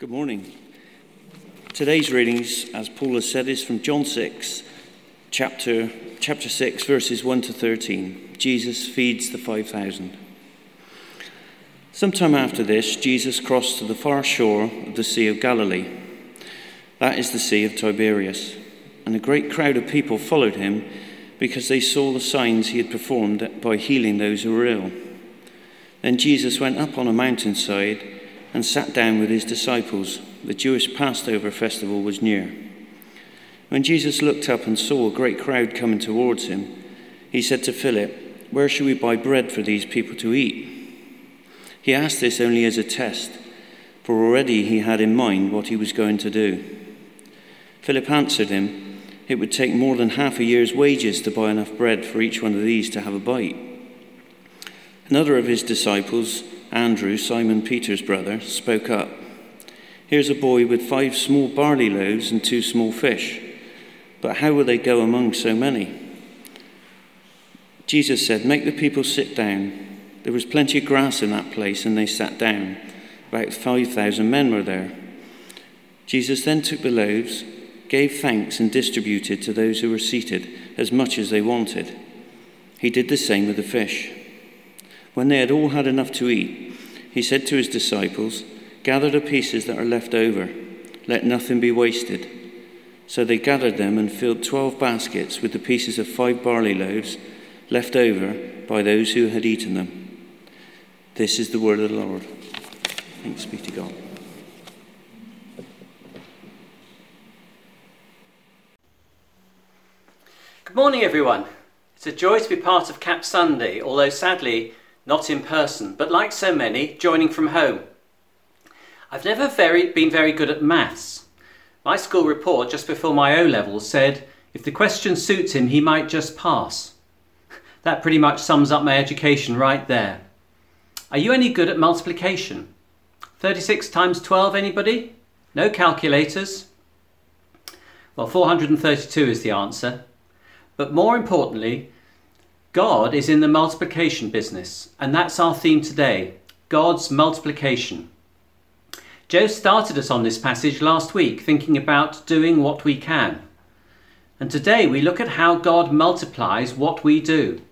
Good morning. Today's readings, as Paul has said, is from John 6, chapter, chapter 6, verses 1 to 13. Jesus feeds the 5,000. Sometime after this, Jesus crossed to the far shore of the Sea of Galilee. That is the Sea of Tiberias. And a great crowd of people followed him because they saw the signs he had performed by healing those who were ill. Then Jesus went up on a mountainside and sat down with his disciples. The Jewish Passover festival was near. When Jesus looked up and saw a great crowd coming towards him, he said to Philip, Where shall we buy bread for these people to eat? He asked this only as a test, for already he had in mind what he was going to do. Philip answered him, it would take more than half a year's wages to buy enough bread for each one of these to have a bite. Another of his disciples, Andrew, Simon Peter's brother, spoke up. Here's a boy with five small barley loaves and two small fish. But how will they go among so many? Jesus said, Make the people sit down. There was plenty of grass in that place, and they sat down. About 5,000 men were there. Jesus then took the loaves gave thanks and distributed to those who were seated as much as they wanted. He did the same with the fish. When they had all had enough to eat, he said to his disciples, Gather the pieces that are left over, let nothing be wasted. So they gathered them and filled twelve baskets with the pieces of five barley loaves left over by those who had eaten them. This is the word of the Lord. Thanks be to God. Good morning, everyone. It's a joy to be part of Cap Sunday, although sadly not in person, but like so many, joining from home. I've never very, been very good at maths. My school report just before my O levels said if the question suits him, he might just pass. That pretty much sums up my education right there. Are you any good at multiplication? 36 times 12, anybody? No calculators? Well, 432 is the answer. But more importantly, God is in the multiplication business, and that's our theme today God's multiplication. Joe started us on this passage last week, thinking about doing what we can. And today we look at how God multiplies what we do.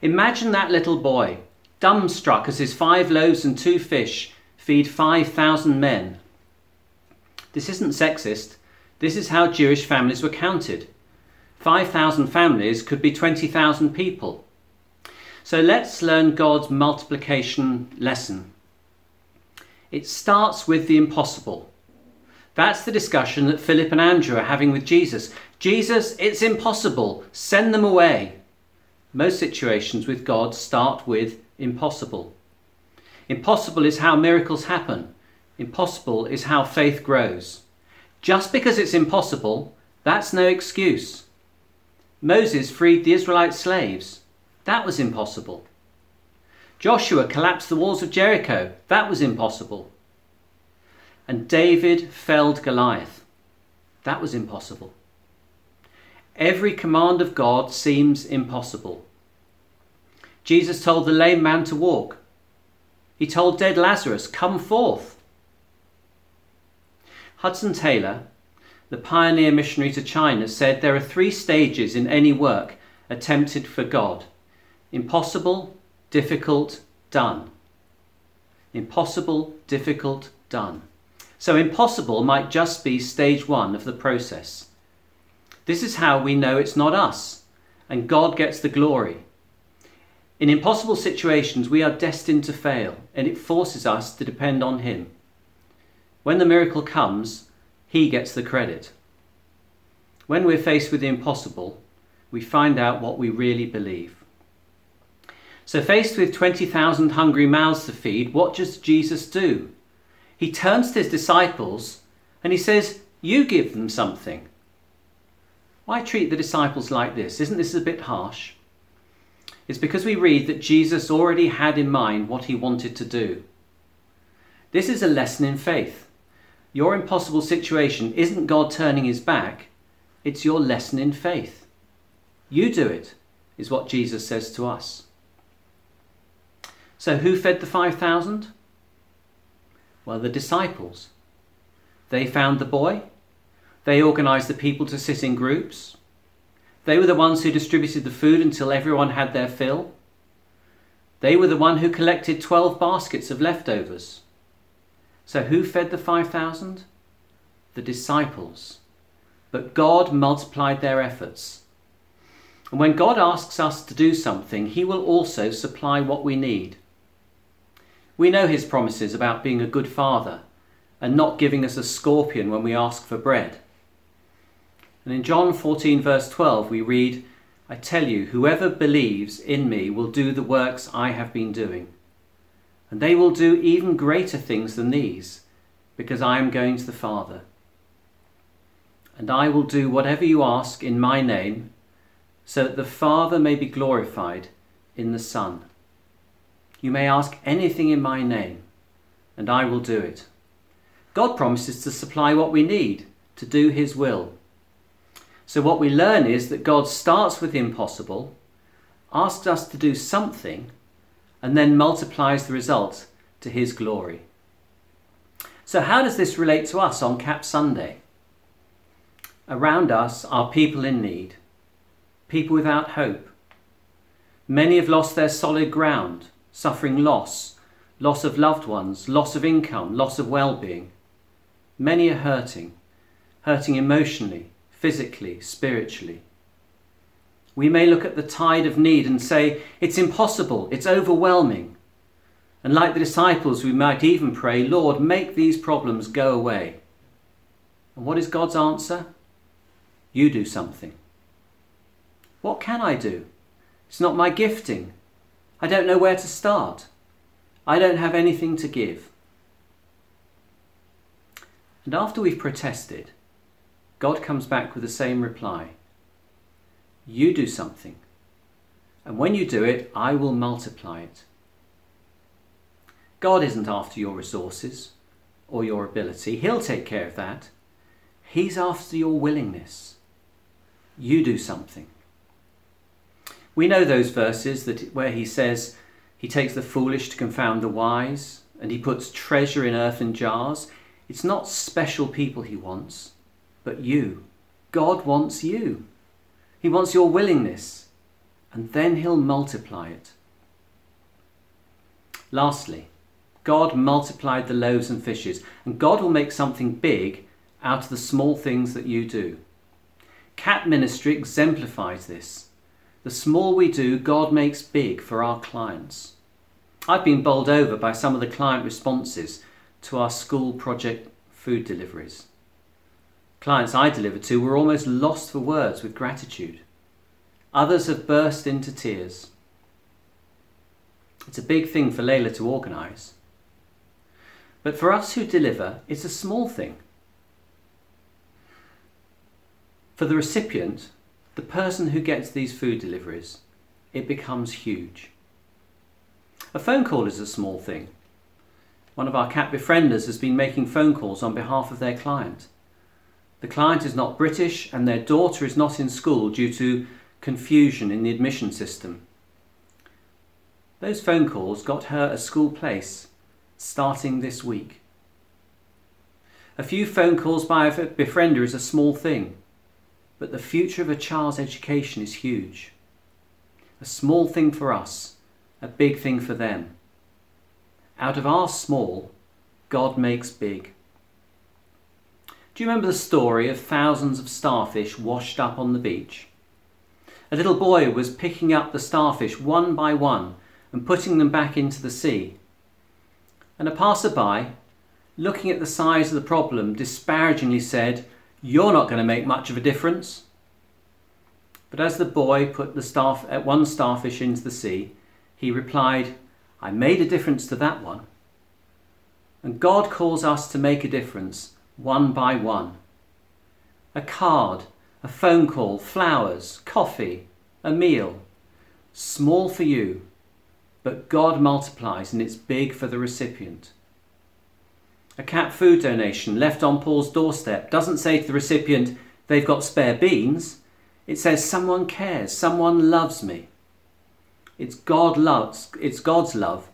Imagine that little boy, dumbstruck as his five loaves and two fish feed 5,000 men. This isn't sexist, this is how Jewish families were counted. 5,000 families could be 20,000 people. So let's learn God's multiplication lesson. It starts with the impossible. That's the discussion that Philip and Andrew are having with Jesus. Jesus, it's impossible. Send them away. Most situations with God start with impossible. Impossible is how miracles happen. Impossible is how faith grows. Just because it's impossible, that's no excuse. Moses freed the Israelite slaves. That was impossible. Joshua collapsed the walls of Jericho. That was impossible. And David felled Goliath. That was impossible. Every command of God seems impossible. Jesus told the lame man to walk. He told dead Lazarus, Come forth. Hudson Taylor, the pioneer missionary to China, said there are three stages in any work attempted for God impossible, difficult, done. Impossible, difficult, done. So, impossible might just be stage one of the process. This is how we know it's not us, and God gets the glory. In impossible situations, we are destined to fail, and it forces us to depend on Him. When the miracle comes, he gets the credit. When we're faced with the impossible, we find out what we really believe. So, faced with 20,000 hungry mouths to feed, what does Jesus do? He turns to his disciples and he says, You give them something. Why treat the disciples like this? Isn't this a bit harsh? It's because we read that Jesus already had in mind what he wanted to do. This is a lesson in faith. Your impossible situation isn't God turning his back, it's your lesson in faith. You do it, is what Jesus says to us. So, who fed the 5,000? Well, the disciples. They found the boy. They organised the people to sit in groups. They were the ones who distributed the food until everyone had their fill. They were the one who collected 12 baskets of leftovers. So who fed the 5,000? The disciples. But God multiplied their efforts. And when God asks us to do something, He will also supply what we need. We know His promises about being a good father and not giving us a scorpion when we ask for bread. And in John 14, verse 12, we read, I tell you, whoever believes in me will do the works I have been doing. And they will do even greater things than these, because I am going to the Father. And I will do whatever you ask in my name, so that the Father may be glorified in the Son. You may ask anything in my name, and I will do it. God promises to supply what we need to do His will. So, what we learn is that God starts with the impossible, asks us to do something, and then multiplies the result to His glory. So, how does this relate to us on Cap Sunday? Around us are people in need, people without hope. Many have lost their solid ground, suffering loss, loss of loved ones, loss of income, loss of well being. Many are hurting, hurting emotionally, physically, spiritually. We may look at the tide of need and say, It's impossible, it's overwhelming. And like the disciples, we might even pray, Lord, make these problems go away. And what is God's answer? You do something. What can I do? It's not my gifting. I don't know where to start. I don't have anything to give. And after we've protested, God comes back with the same reply You do something, and when you do it, I will multiply it. God isn't after your resources or your ability, He'll take care of that. He's after your willingness. You do something. We know those verses that where he says he takes the foolish to confound the wise and he puts treasure in earthen jars. It's not special people he wants but you. God wants you. He wants your willingness, and then He'll multiply it. Lastly, God multiplied the loaves and fishes, and God will make something big out of the small things that you do. Cap Ministry exemplifies this. The small we do, God makes big for our clients. I've been bowled over by some of the client responses to our school project food deliveries. Clients I delivered to were almost lost for words with gratitude. Others have burst into tears. It's a big thing for Layla to organise. But for us who deliver, it's a small thing. For the recipient, the person who gets these food deliveries, it becomes huge. A phone call is a small thing. One of our Cap befrienders has been making phone calls on behalf of their client. The client is not British and their daughter is not in school due to confusion in the admission system. Those phone calls got her a school place starting this week. A few phone calls by a befriender is a small thing, but the future of a child's education is huge. A small thing for us, a big thing for them. Out of our small, God makes big. Do you remember the story of thousands of starfish washed up on the beach? A little boy was picking up the starfish one by one and putting them back into the sea. And a passerby, looking at the size of the problem, disparagingly said, You're not going to make much of a difference. But as the boy put the starf- uh, one starfish into the sea, he replied, I made a difference to that one. And God calls us to make a difference one by one. A card, a phone call, flowers, coffee, a meal. Small for you, but God multiplies and it's big for the recipient. A Cap food donation left on Paul's doorstep doesn't say to the recipient, they've got spare beans. It says, someone cares, someone loves me. It's God loves, it's God's love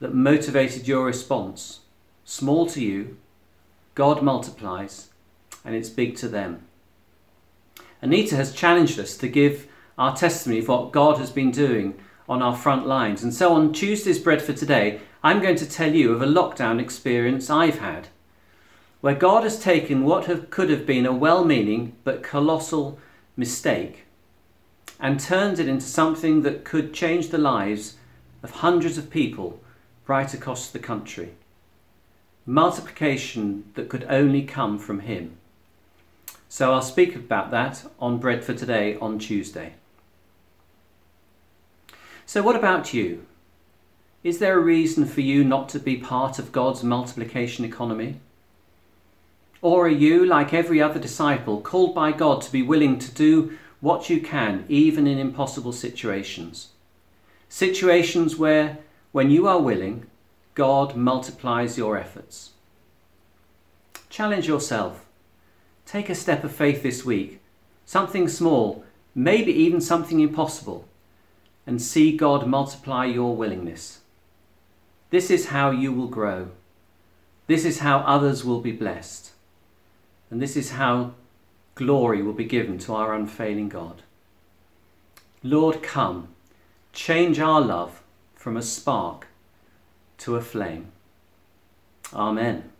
that motivated your response. small to you, God multiplies, and it's big to them. Anita has challenged us to give our testimony of what God has been doing on our front lines. And so on Tuesday's Bread for Today, I'm going to tell you of a lockdown experience I've had, where God has taken what have, could have been a well meaning but colossal mistake and turned it into something that could change the lives of hundreds of people right across the country. Multiplication that could only come from Him. So I'll speak about that on Bread for Today on Tuesday. So, what about you? Is there a reason for you not to be part of God's multiplication economy? Or are you, like every other disciple, called by God to be willing to do what you can, even in impossible situations? Situations where, when you are willing, God multiplies your efforts. Challenge yourself. Take a step of faith this week, something small, maybe even something impossible, and see God multiply your willingness. This is how you will grow. This is how others will be blessed. And this is how glory will be given to our unfailing God. Lord, come, change our love from a spark to a flame. Amen.